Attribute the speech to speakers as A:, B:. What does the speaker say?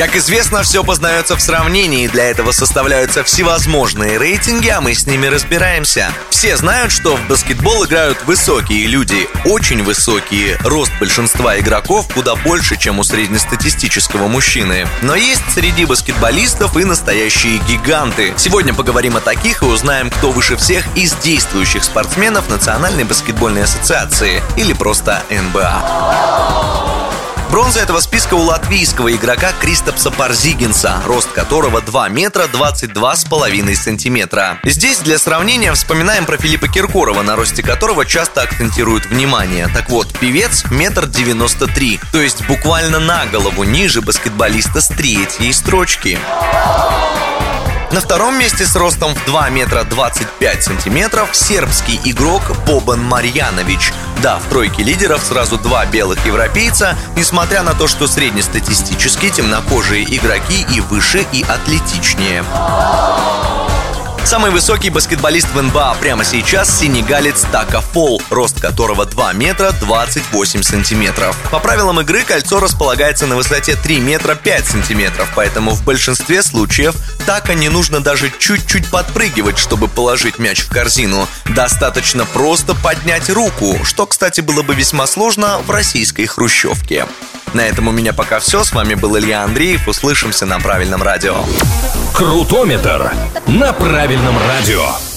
A: Как известно, все познается в сравнении, для этого составляются всевозможные рейтинги, а мы с ними разбираемся. Все знают, что в баскетбол играют высокие люди, очень высокие. Рост большинства игроков куда больше, чем у среднестатистического мужчины. Но есть среди баскетболистов и настоящие гиганты. Сегодня поговорим о таких и узнаем, кто выше всех из действующих спортсменов Национальной баскетбольной ассоциации или просто НБА. Бронза этого списка у латвийского игрока Кристопса Парзигинса, рост которого 2 метра 22 с половиной сантиметра. Здесь для сравнения вспоминаем про Филиппа Киркорова, на росте которого часто акцентируют внимание. Так вот, певец метр девяносто три, то есть буквально на голову ниже баскетболиста с третьей строчки. На втором месте с ростом в 2 метра 25 сантиметров сербский игрок Бобан Марьянович. Да, в тройке лидеров сразу два белых европейца, несмотря на то, что среднестатистически темнокожие игроки и выше, и атлетичнее. Самый высокий баскетболист в НБА прямо сейчас сенегалец Така Фол, рост которого 2 метра 28 сантиметров. По правилам игры кольцо располагается на высоте 3 метра 5 сантиметров, поэтому в большинстве случаев Така не нужно даже чуть-чуть подпрыгивать, чтобы положить мяч в корзину. Достаточно просто поднять руку, что, кстати, было бы весьма сложно в российской хрущевке. На этом у меня пока все. С вами был Илья Андреев. Услышимся на правильном радио.
B: Крутометр на правильном радио.